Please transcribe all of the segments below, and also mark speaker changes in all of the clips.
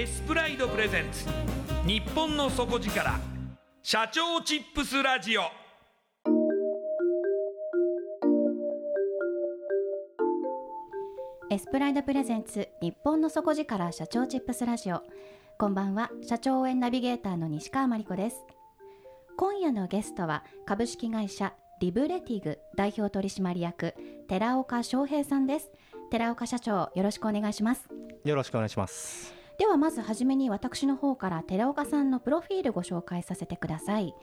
Speaker 1: エスプライドプレゼンツ。日本の底力。社長チップスラジオ。
Speaker 2: エスプライドプレゼンツ日本の底力社長チップスラジオ。こんばんは。社長応援ナビゲーターの西川真理子です。今夜のゲストは株式会社リブレティグ代表取締役寺岡翔平さんです。寺岡社長よろしくお願いします。
Speaker 3: よろしくお願いします
Speaker 2: ではまずはじめに私の方から寺岡さんのプロフィールご紹介させてください。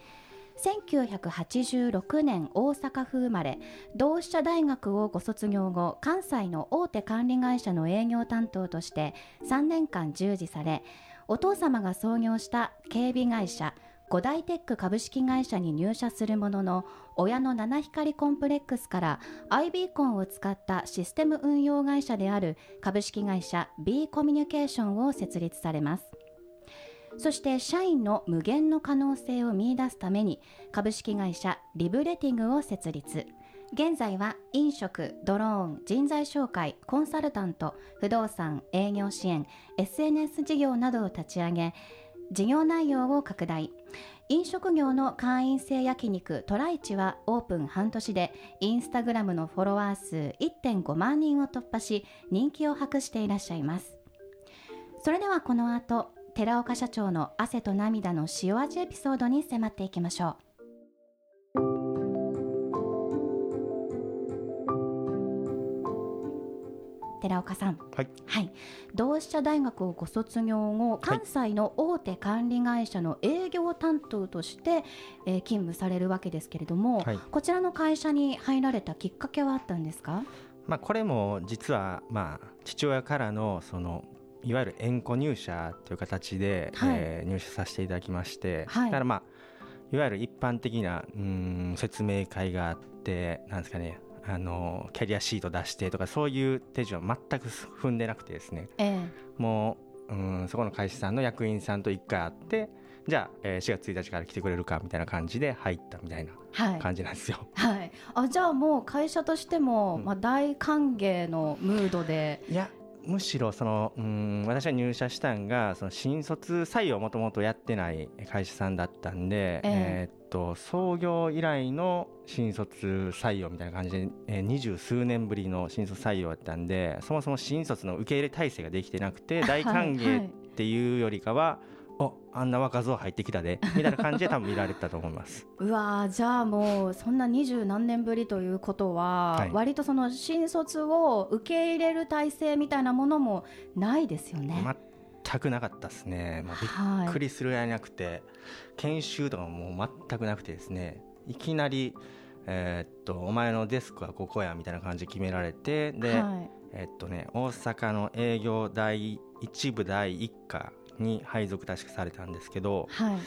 Speaker 2: 1986年大阪府生まれ同志社大学をご卒業後関西の大手管理会社の営業担当として3年間従事されお父様が創業した警備会社五大テック株式会社に入社するものの親の七光コンプレックスから IB コンを使ったシステム運用会社である株式会社 B コミュニケーションを設立されます。そして社員の無限の可能性を見出すために株式会社リブレティングを設立。現在は飲食、ドローン、人材紹介、コンサルタント、不動産、営業支援、SNS 事業などを立ち上げ事業内容を拡大。飲食業の会員制焼肉トライチはオープン半年でインスタグラムのフォロワー数1.5万人を突破し人気を博していらっしゃいます。それではこの後寺岡社長の汗と涙の塩味エピソードに迫っていきましょう。寺岡さん、
Speaker 3: はい、
Speaker 2: はい、同志社大学をご卒業後関西の大手管理会社の営業担当として、えー、勤務されるわけですけれども、
Speaker 3: はい。
Speaker 2: こちらの会社に入られたきっかけはあったんですか？
Speaker 3: まあ、これも実はまあ父親からのそのいわゆる縁故入社という形で、
Speaker 2: はい。
Speaker 3: えー入社させていただきまして、
Speaker 2: はい。
Speaker 3: だからまあいわゆる一般的なうん説明会があってなんですかねあのキャリアシート出してとかそういう手順は全く踏んでなくてですね。
Speaker 2: え
Speaker 3: もううんそこの会社さんの役員さんと一回会ってじゃあ、えー4月1日から来てくれるかみたいな感じで入ったみたいな
Speaker 2: えはい。
Speaker 3: 感じなんですよ。
Speaker 2: はい、あじゃあもう会社としても、
Speaker 3: うん。
Speaker 2: まあ、大歓迎のムードで、
Speaker 3: いやむしろそのうん私は入社したんがその新卒採用もともとやってない会社さんだったんで、
Speaker 2: ええ。
Speaker 3: えーっと創業以来の新卒採用みたいな感じで、えー二十数年ぶりの新卒採用だったんでそもそも新卒の受け入れ体制ができてなくて大歓
Speaker 2: はいは
Speaker 3: 迎
Speaker 2: い
Speaker 3: っていうよりかは、おあんな若造入ってきたでみたいな感じで多分見られてたと思います。
Speaker 2: うわーじゃあもうそんな二十何年ぶりということは、
Speaker 3: はい
Speaker 2: 割とその新卒を受け入れる体制みたいなものもないですよね。
Speaker 3: 全くなかったですね、まあ、び
Speaker 2: はい。
Speaker 3: っくりするぐらいなくて、研修とかも全くなくてですね。いきなり、えーっとお前のデスクはここやみたいな感じで決められてで、
Speaker 2: はい。
Speaker 3: えっとね大阪の営業第一部第一課に配属確かされたんですけど、
Speaker 2: はい。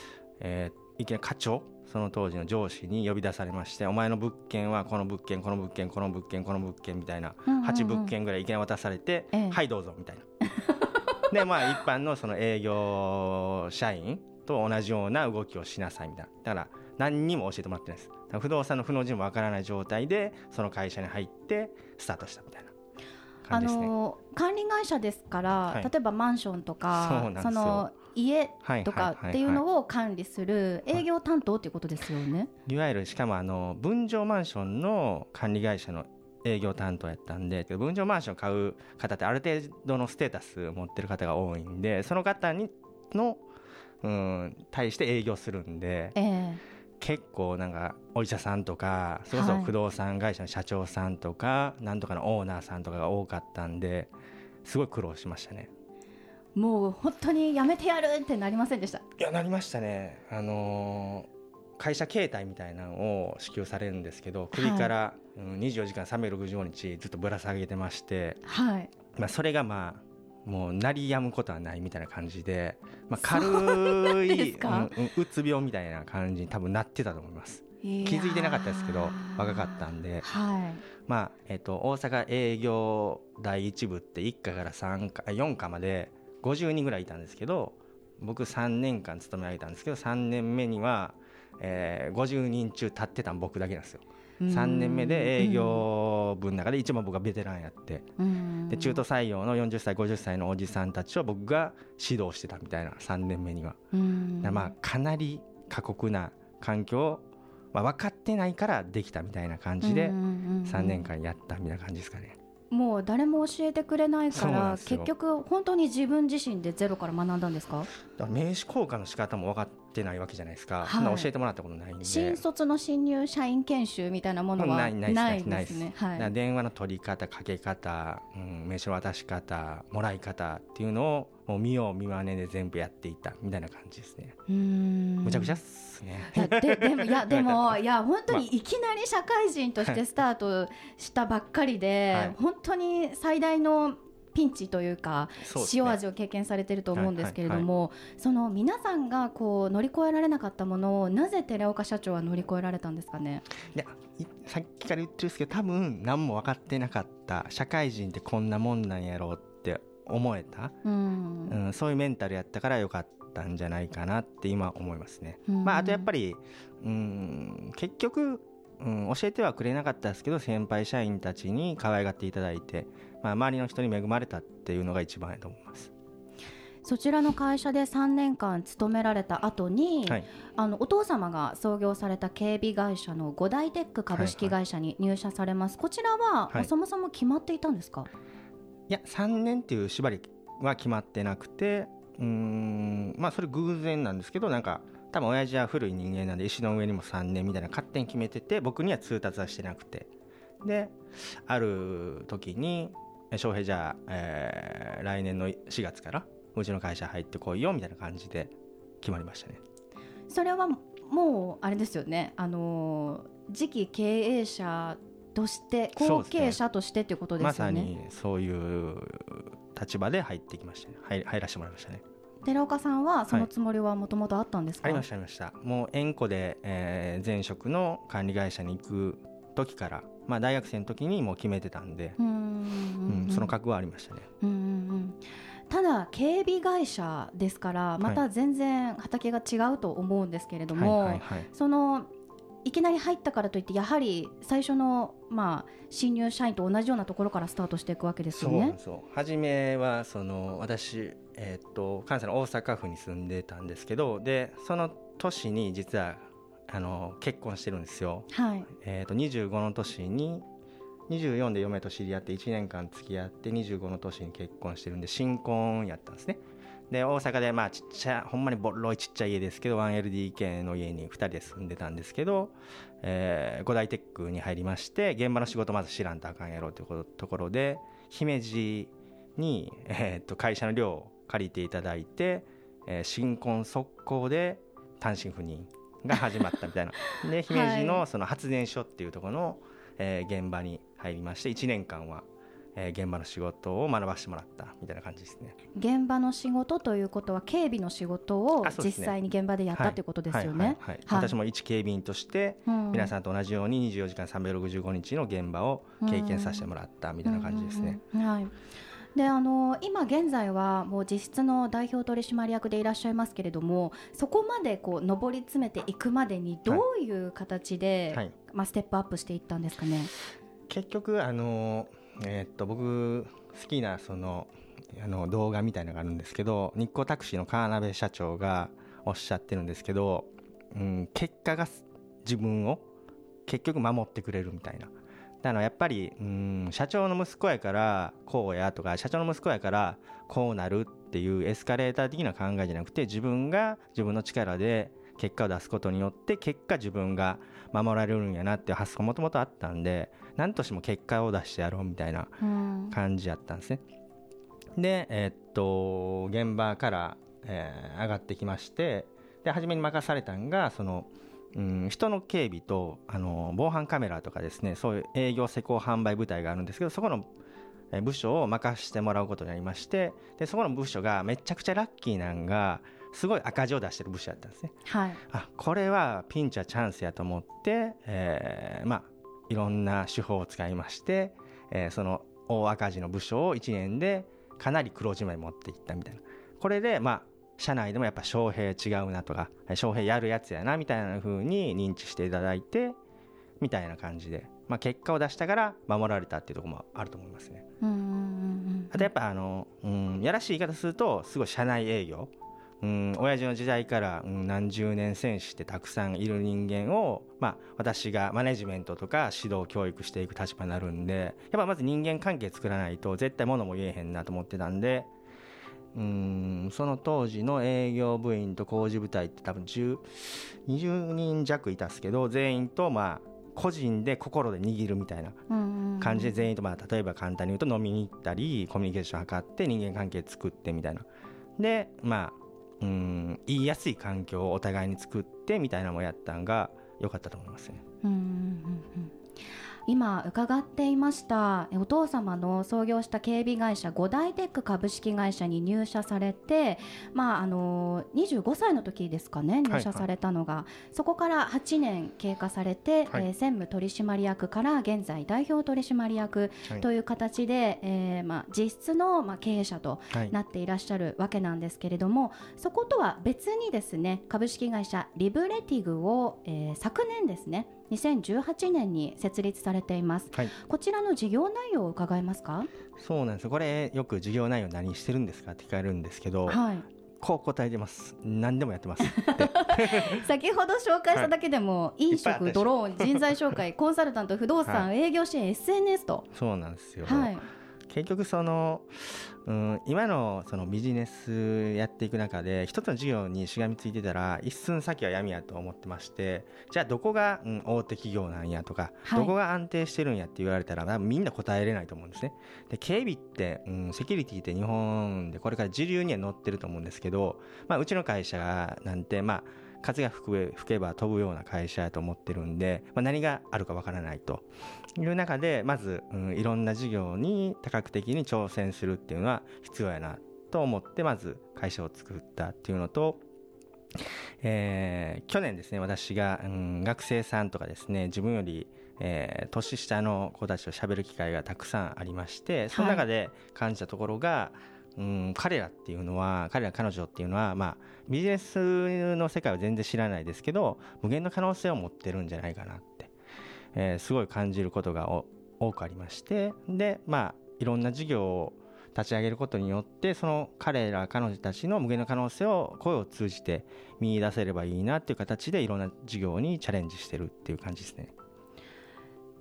Speaker 3: えーいきなり課長その当時の上司に呼び出されまして「お前の物件はこの物件この物件この物件この物件」みたいな
Speaker 2: うんうんうん。
Speaker 3: 8物件ぐらいいきなり渡されて「
Speaker 2: ええ。
Speaker 3: はいどうぞ」みたいな。でまあ一般のその営業社員と同じような動きをしなさいみたいな。だから何にも教えてもらってないです。不動産の不能字もわからない状態でその会社に入ってスタートしたみたいな。
Speaker 2: あ
Speaker 3: 感じですね。
Speaker 2: の管理会社ですから、
Speaker 3: はい。
Speaker 2: 例えばマンションとか
Speaker 3: なんですよ。
Speaker 2: の家
Speaker 3: はい
Speaker 2: とかっていうのを管理する営業担当っていうことですよね。
Speaker 3: いわゆるしかもあの分譲マンションの管理会社の営業担当やったんで分譲マンション買う方ってある程度のステータスを持ってる方が多いんでその方にのうん対して営業するんで
Speaker 2: ええ
Speaker 3: 結構なんかお医者さんとかそれこそ
Speaker 2: はい
Speaker 3: 不動産会社の社長さんとかなんとかのオーナーさんとかが多かったんですごい苦労しましたね。
Speaker 2: もう本当にやめてやるってなりませんでした？
Speaker 3: いやなりましたね、あのー会社形態みたいなのを支給されるんですけど首から、うん、24時間365日ずっとぶら下げてまして、
Speaker 2: はい。
Speaker 3: まあ、それがまあもう鳴りやむことはないみたいな感じで、まあ、軽い、うんうつ病みたいな感じに多分なってたと思います。気づいてなかったですけど若かったんで。
Speaker 2: はい。
Speaker 3: まあえっと大阪営業第一部って1課から3課4課まで50人ぐらいいたんですけど僕3年間勤め上げたんですけど3年目には、えー50人中立ってたの僕だけなんですよ。3年目で営業部の中で一番僕がベテランやって。
Speaker 2: うん。
Speaker 3: で中途採用の40歳50歳のおじさんたちを僕が指導してたみたいな3年目には、まあかなり過酷な環境を、まあ、分かってないからできたみたいな感じで
Speaker 2: うんうんうんうん。
Speaker 3: 3年間やったみたいな感じですかね。
Speaker 2: もう誰も教えてくれないから結局本当に自分自身でゼロから学んだんですか？
Speaker 3: 名刺交換の仕方も分かってないわけじゃないですか、
Speaker 2: はい。
Speaker 3: 教えてもらったことないんで。
Speaker 2: 新卒の新入社員研修みたいなものは
Speaker 3: ないない
Speaker 2: ですね。はい。
Speaker 3: 電話の取り方かけ方、うん、名刺の渡し方もらい方っていうのをもう見よう見まねで全部やっていったみたいな感じですね、
Speaker 2: うーん。
Speaker 3: むちゃくちゃっすね。
Speaker 2: ででもいや でも いや本当にいきなり社会人としてスタートしたばっかりで、
Speaker 3: はい。
Speaker 2: 本当に最大のピンチというか塩味を経験されてると思うんですけれども、その皆さんがこう乗り越えられなかったものをなぜ寺岡社長は乗り越えられたんですかね？
Speaker 3: いやいさっきから言ってるんですけど多分何も分かってなかった社会人ってこんなもんなんやろうって思えた、
Speaker 2: うん
Speaker 3: うん、そういうメンタルやったからよかったんじゃないかなって今思いますね。
Speaker 2: うん
Speaker 3: まあ、あとやっぱり、うん、結局、うん、教えてはくれなかったですけど先輩社員たちに可愛がっていただいて、まあ、周りの人に恵まれたっていうのが一番やと思います。
Speaker 2: そちらの会社で3年間勤められた後に、
Speaker 3: はい、
Speaker 2: あのお父様が創業された警備会社の五大テック株式会社に入社されます、こちらは、
Speaker 3: はい。
Speaker 2: そもそも決まっていたんですか？
Speaker 3: いや3年っていう縛りは決まってなくてうんまあそれ偶然なんですけどなんか多分親父は古い人間なんで石の上にも3年みたいな勝手に決めてて僕には通達はしてなくて。である時に「え翔平じゃあ、えー来年の4月からうちの会社入ってこいよ」みたいな感じで決まりましたね。
Speaker 2: それはもうあれですよね。あのー次期経営者として後継者としてっていうことで
Speaker 3: ますさ
Speaker 2: よね。
Speaker 3: にそういう立場で入ってきましたね。入入らせてもらいましたね。
Speaker 2: 寺岡さんはそのつもりはもともとあったんですか、
Speaker 3: ありましたありました。もう縁故で、えー前職の管理会社に行く時から、まあ、大学生の時にもう決めてたんで、その覚悟はありましたね。
Speaker 2: うんただ警備会社ですからまた全然畑が違うと思うんですけれども、
Speaker 3: はい
Speaker 2: そのいきなり入ったからといってやはり最初の、まあ、新入社員と同じようなところからスタートしていくわけですよね。
Speaker 3: そう初めはその私、えーっと関西の大阪府に住んでたんですけどでその年に実はあの結婚してるんですよ、
Speaker 2: はい、
Speaker 3: えと25の年に24で嫁と知り合って1年間付き合って25の年に結婚してるんで新婚やったんですね。で大阪でまあちっちゃいほんまにボロいちっちゃい家ですけど 1LDK の家に2人で住んでたんですけど、えー五大テックに入りまして現場の仕事まず知らんとあかんやろということところで姫路に、えーっと会社の寮借りていただいて、えー新婚速攻で単身赴任が始まったみたいな。で姫路のその発電所っていうところの、えー現場に入りまして1年間は、えー現場の仕事を学ばせてもらったみたいな感じですね。
Speaker 2: 現場の仕事ということは警備の仕事を実際に現場でやったということですよね。
Speaker 3: 私も一警備員として
Speaker 2: うん。
Speaker 3: 皆さんと同じように24時間365日の現場を経験させてもらったみたいな感じですね。
Speaker 2: はいであの今現在はもう実質の代表取締役でいらっしゃいますけれどもそこまでこう上り詰めていくまでにどういう形で、
Speaker 3: はい、
Speaker 2: まあ、ステップアップしていったんですかね？
Speaker 3: 結局あの、えーっと僕好きなそのあの動画みたいなのがあるんですけど日光タクシーの川辺社長がおっしゃってるんですけど、うん、結果が自分を結局守ってくれるみたいな。だからやっぱり、うん、社長の息子やからこうやとか社長の息子やからこうなるっていうエスカレーター的な考えじゃなくて自分が自分の力で結果を出すことによって結果自分が守られるんやなっていう発想もともとあったんで何としても結果を出してやろうみたいな
Speaker 2: うん
Speaker 3: 感じやったんですね。で、えーっと現場から、えー上がってきましてで初めに任されたんがその、うん、人の警備とあの防犯カメラとかですねそういう営業施工販売部隊があるんですけどそこのえー部署を任してもらうことになりましてでそこの部署がめちゃくちゃラッキーなんがすごい赤字を出してる部署だったんですね。
Speaker 2: はい
Speaker 3: あこれはピンチはチャンスやと思って、えーまあいろんな手法を使いまして、えーその大赤字の部署を1年でかなり黒字まで持っていったみたいなこれでまあ社内でもやっぱ翔平違うなとか翔平やるやつやなみたいな風に認知していただいてみたいな感じで、まあ、結果を出したから守られたっていうところもあると思いますね。あとやっぱあの、うん、やらしい言い方するとすごい社内営業、うん、親父の時代から、うん、何十年戦士ってたくさんいる人間を、まあ、私がマネジメントとか指導教育していく立場になるんでやっぱまず人間関係作らないと絶対物も言えへんなと思ってたんで。うんその当時の営業部員と工事部隊って多分10 20人弱いたっすけど全員とまあ個人で心で握るみたいな感じで全員とまあ例えば簡単に言うと飲みに行ったりコミュニケーション図って人間関係作ってみたいな。でまあうん言いやすい環境をお互いに作ってみたいなのもやったんが良かったと思いますね。
Speaker 2: うんうんうんうん今伺っていましたえお父様の創業した警備会社五大テック株式会社に入社されて、まあ、あの25歳の時ですかね入社されたのが、そこから8年経過されて、
Speaker 3: はい。
Speaker 2: えー専務取締役から現在代表取締役
Speaker 3: はい。
Speaker 2: という形で、えーまあ、実質の、まあ、経営者と
Speaker 3: はい。
Speaker 2: なっていらっしゃるわけなんですけれどもそことは別にですね株式会社リブレティグを、えー昨年ですね2018年に設立されています。
Speaker 3: はい、
Speaker 2: こちらの事業内容を伺えますか？
Speaker 3: そうなんです。よこれよく事業内容何してるんですかって聞かれるんですけど、
Speaker 2: はい。
Speaker 3: こう答えてます。何でもやってます
Speaker 2: 先ほど紹介しただけでも、飲
Speaker 3: いっぱいあったでしょ。
Speaker 2: 食ドローン人材紹介コンサルタント不動産、営業支援 SNS と。
Speaker 3: そうなんですよ、
Speaker 2: はい
Speaker 3: 結局その、うん、今のそのビジネスやっていく中で一つの事業にしがみついてたら一寸先は闇やと思ってましてじゃあどこが、うん、大手企業なんやとか、
Speaker 2: はい。
Speaker 3: どこが安定してるんやって言われたらみんな答えれないと思うんですね。で警備って、うん、セキュリティって日本でこれから時流には乗ってると思うんですけど、まあ、うちの会社なんてまあ風が吹け吹けば飛ぶような会社やと思ってるんで、まあ、何があるかわからないと。いう中でまず、うん、いろんな事業に多角的に挑戦するっていうのは必要やなと思ってまず会社を作ったっていうのと、えー去年ですね私が、うん、学生さんとかですね自分より、えー年下の子たちと喋る機会がたくさんありましてその中で感じたところが、うん、彼らっていうのは彼ら彼女っていうのは、まあ、ビジネスの世界は全然知らないですけど無限の可能性を持ってるんじゃないかなって、えーすごい感じることが多くありましてでまあいろんな事業を立ち上げることによってその彼ら彼女たちの無限の可能性を声を通じて見出せればいいなっていう形でいろんな事業にチャレンジしてるっていう感じですね。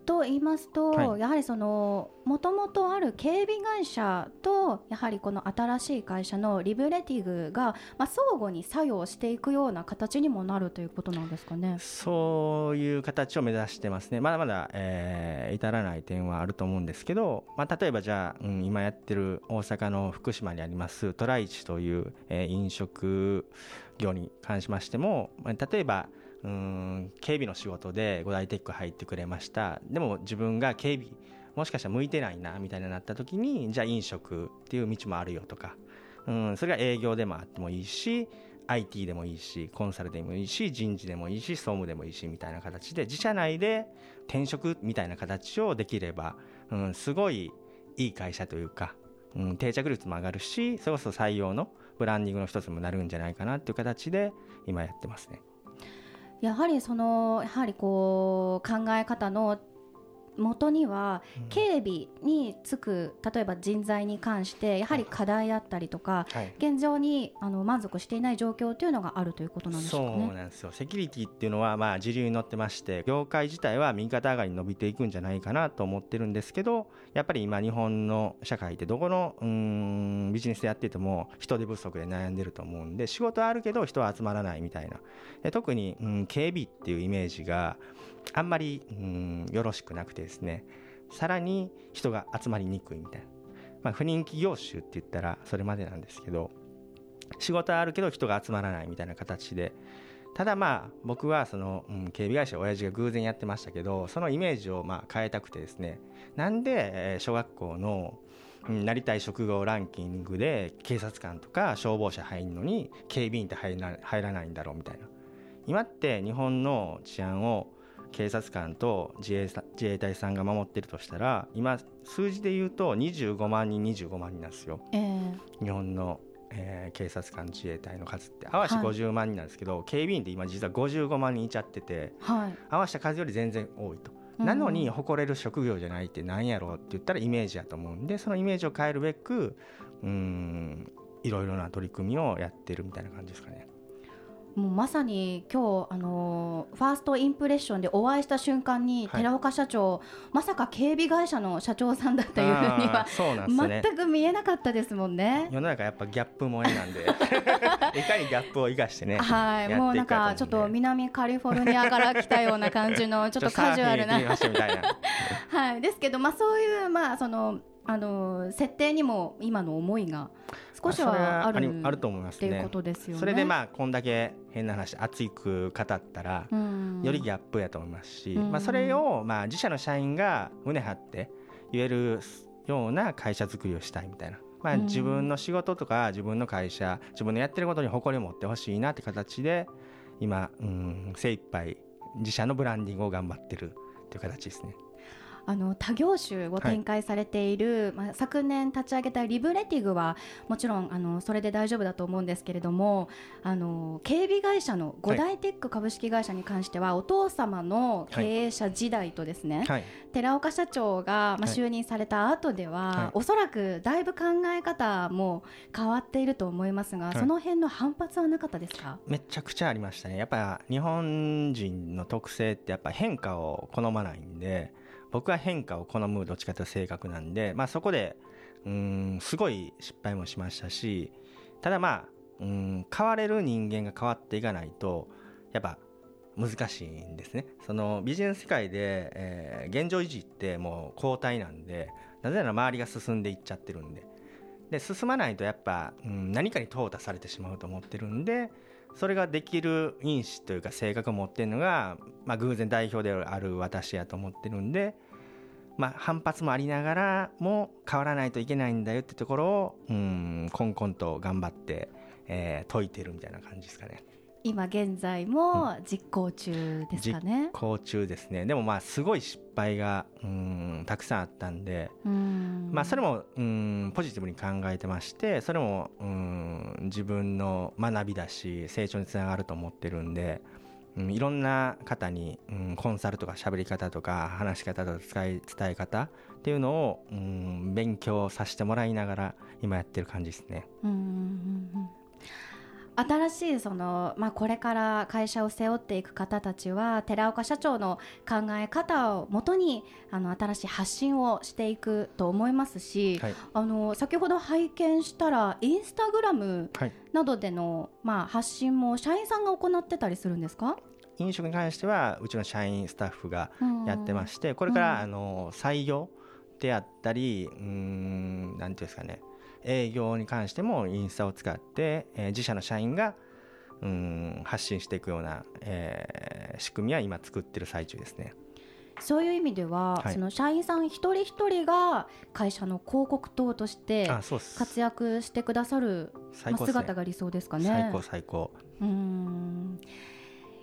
Speaker 2: と言いますと、
Speaker 3: はい
Speaker 2: やはりそのもともとある警備会社とやはりこの新しい会社のリブレティグが、まあ、相互に作用していくような形にもなるということなんですかね。
Speaker 3: そういう形を目指してますね、まだまだ、えー至らない点はあると思うんですけど、まあ、例えばじゃあ、うん今やってる大阪の福島にありますトライチという、えー飲食業に関しましても、まあ例えば、うん警備の仕事で五大テック入ってくれましたでも自分が警備もしかしたら向いてないなみたいになった時にじゃあ飲食っていう道もあるよとか、うん、それが営業でもあってもいいし IT でもいいしコンサルでもいいし人事でもいいし総務でもいいしみたいな形で自社内で転職みたいな形をできれば、うん、すごいいい会社というか、うん、定着率も上がるしそれこそ採用のブランディングの一つにもなるんじゃないかなっていう形で今やってますね。
Speaker 2: やはりそのやはりこう考え方の元には警備につく例えば人材に関してやはり課題だったりとか
Speaker 3: はい。
Speaker 2: 現状にあの満足していない状況というのがあるということなんでしょ
Speaker 3: そうう
Speaker 2: かね。
Speaker 3: なんですよ。セキュリティっていうのはまあ時流に乗ってまして業界自体は右肩上がりに伸びていくんじゃないかなと思ってるんですけどやっぱり今日本の社会ってどこのうーんビジネスでやってても人手不足で悩んでると思うんで仕事はあるけど人は集まらないみたいな。で特に、うん、警備っていうイメージがあんまり、うん、よろしくなくてですねさらに人が集まりにくいみたいな、まあ、不人気業種って言ったらそれまでなんですけど仕事はあるけど人が集まらないみたいな形でただまあ僕はその、うん、警備会社親父が偶然やってましたけどそのイメージをまあ変えたくてですねなんで小学校のうんなりたい職業ランキングで警察官とか消防車入るのに警備員って入ら入らないんだろうみたいな。今って日本の治安を警察官と自衛さ自衛隊さんが守ってるとしたら今数字で言うと25万人25万人なんですよ
Speaker 2: ええ
Speaker 3: 日本の、えー警察官自衛隊の数って合わせて
Speaker 2: はい
Speaker 3: 50万人なんですけど、警備員って今実は55万人いちゃってて
Speaker 2: はい。
Speaker 3: 合わせた数より全然多いと。
Speaker 2: うん
Speaker 3: なのに誇れる職業じゃないって何やろうって言ったらイメージやと思うんでそのイメージを変えるべくうーんいろいろな取り組みをやってるみたいな感じですかね。
Speaker 2: もうまさに今日あのーファーストインプレッションでお会いした瞬間に、
Speaker 3: はい。
Speaker 2: 寺岡社長まさか警備会社の社長さんだというふ うには
Speaker 3: ね。
Speaker 2: 全く見えなかったですもんね。
Speaker 3: 世の中やっぱギャップ萌えなんで。いかにギャップを生かしてね
Speaker 2: はい、
Speaker 3: や
Speaker 2: もうなん
Speaker 3: か
Speaker 2: かちょっと南カリフォルニアから来たような感じのちょっとカジュアルな。はい、ですけど、まあ、そういう、まあ、その、あの、設定にも、今の思いが。少しはある。
Speaker 3: りあると思いますね
Speaker 2: すよね。
Speaker 3: それでまあこんだけ変な話熱く語ったら
Speaker 2: うん、
Speaker 3: よりギャップやと思いますし、
Speaker 2: うん
Speaker 3: まあ、それをまあ自社の社員が胸張って言えるような会社作りをしたいみたいな、まあ、
Speaker 2: うん
Speaker 3: 自分の仕事とか自分の会社自分のやってることに誇りを持ってほしいなって形で今、うん、精一杯自社のブランディングを頑張ってるっていう形ですね。
Speaker 2: あの他業種を展開されている、まあ、昨年立ち上げたリブレティグはもちろんあのそれで大丈夫だと思うんですけれどもあの警備会社の五大テック株式会社に関しては、お父様の経営者時代とですね、
Speaker 3: はい、
Speaker 2: 寺岡社長が、まあ、
Speaker 3: はい。
Speaker 2: 就任された後では、
Speaker 3: はい。
Speaker 2: おそらくだいぶ考え方も変わっていると思いますが、
Speaker 3: い。
Speaker 2: その辺の反発はなかったですか、
Speaker 3: めちゃくちゃありましたね。やっぱ日本人の特性ってやっぱ変化を好まないんで僕は変化を好むどっちかというと性格なんで、まあ、そこでうんすごい失敗もしましたしただまあうん変われる人間が変わっていかないとやっぱ難しいんですね。そのビジネス世界で、えー現状維持ってもう後退なんでなぜなら周りが進んでいっちゃってるんで。で進まないとやっぱ、うん、何かに淘汰されてしまうと思ってるんでそれができる因子というか性格を持ってるのが、まあ、偶然代表である私やと思ってるんで、まあ、反発もありながらも変わらないといけないんだよってところを、うん、こんこんと頑張って、えー解いてるみたいな感じですかね。
Speaker 2: 今現在も実行中ですかね。
Speaker 3: 校中ですねでもまあすごい失敗がうんたくさんあったんで、
Speaker 2: うん
Speaker 3: まあ、それもうんポジティブに考えてましてそれもうん自分の学びだし成長につながると思ってるんで、うん、いろんな方に、うん、コンサルとか喋り方とか話し方とか伝え伝え方っていうのを、うん、勉強させてもらいながら今やってる感じですね。
Speaker 2: うんうんうんうん新しいその、まあ、これから会社を背負っていく方たちは寺岡社長の考え方をもとにあの新しい発信をしていくと思いますし、
Speaker 3: はい。
Speaker 2: あの先ほど拝見したらインスタグラム
Speaker 3: はい
Speaker 2: などでの、まあ、発信も社員さんが行ってたりするんですか？
Speaker 3: 飲食に関してはうちの社員スタッフがやってましてこれから、
Speaker 2: うん。
Speaker 3: あの採用であったりうーんなんていうんですかね営業に関してもインスタを使って、えー自社の社員がうーん発信していくような、えー仕組みは今作ってる最中ですね。
Speaker 2: そういう意味では、
Speaker 3: はい。
Speaker 2: その社員さん一人一人が会社の広告塔として活躍してくださる、まあ、姿が理想ですかね。
Speaker 3: 最高最高。
Speaker 2: うーん。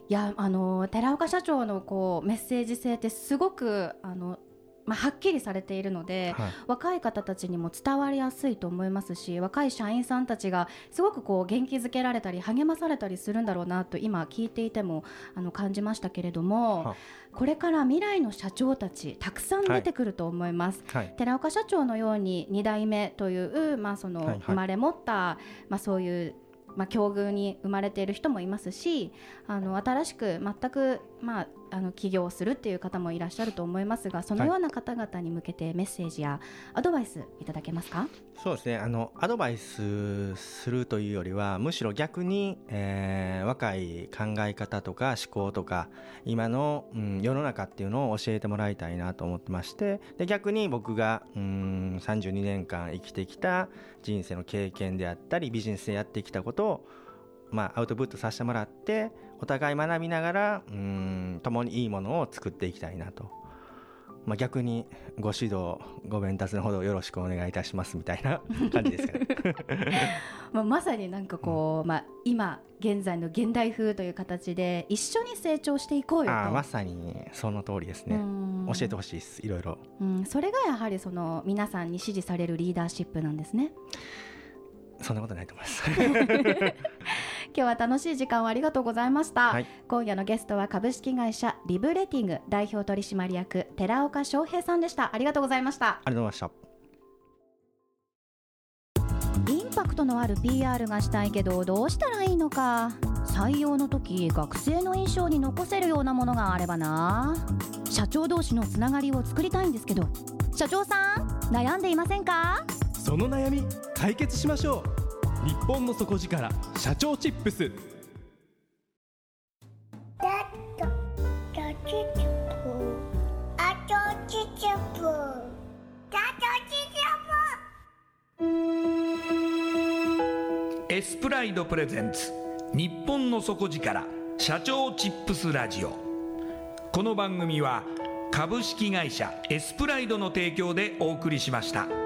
Speaker 2: いやあの寺岡社長のこうメッセージ性ってすごくあの、まあ、はっきりされているので、
Speaker 3: はい。
Speaker 2: 若い方たちにも伝わりやすいと思いますし若い社員さんたちがすごくこう元気づけられたり励まされたりするんだろうなと今聞いていてもあの感じましたけれども
Speaker 3: は
Speaker 2: これから未来の社長たちたくさん出てくると思います。
Speaker 3: はい。
Speaker 2: 寺岡社長のように2代目という、まあ、その
Speaker 3: はいはい。
Speaker 2: 生まれ持った、まあ、そういう、まあ、境遇に生まれている人もいますしあの新しく全く、まあ、あの起業をするっていう方もいらっしゃると思いますがそのような方々に向けてメッセージやアドバイスいただけますか、
Speaker 3: そうですね。あのアドバイスするというよりはむしろ逆に、えー若い考え方とか思考とか今の、うん、世の中っていうのを教えてもらいたいなと思ってましてで逆に僕が、うん、32年間生きてきた人生の経験であったりビジネスでやってきたことを、まあ、アウトプットさせてもらってお互い学びながら、うん、共にいいものを作っていきたいなと。まあ、逆にご指導ご鞭達のほどよろしくお願いいたしますみたいな 感じですかね。
Speaker 2: まあ、まさになんかこう、まあ、今現在の現代風という形で一緒に成長していこうよと。
Speaker 3: まさにその通りですね。
Speaker 2: うん
Speaker 3: 教えてほしいですいろいろ。
Speaker 2: うん、それがやはりその皆さんに支持されるリーダーシップなんですね。
Speaker 3: そんなことないと思います。
Speaker 2: 今日は楽しい時間をありがとうございました、
Speaker 3: はい。
Speaker 2: 今夜のゲストは株式会社リブレティング代表取締役寺岡翔平さんでした。ありがとうございました。
Speaker 3: ありがとうございました。
Speaker 2: インパクトのある PR がしたいけどどうしたらいいのか。採用の時学生の印象に残せるようなものがあればな。社長同士のつながりを作りたいんですけど。社長さん悩んでいませんか？
Speaker 4: その悩み解決しましょう日本の底力社長チップス。
Speaker 1: エスプライドプレゼンツ日本の底力社長チップスラジオ。この番組は株式会社エスプライドの提供でお送りしました。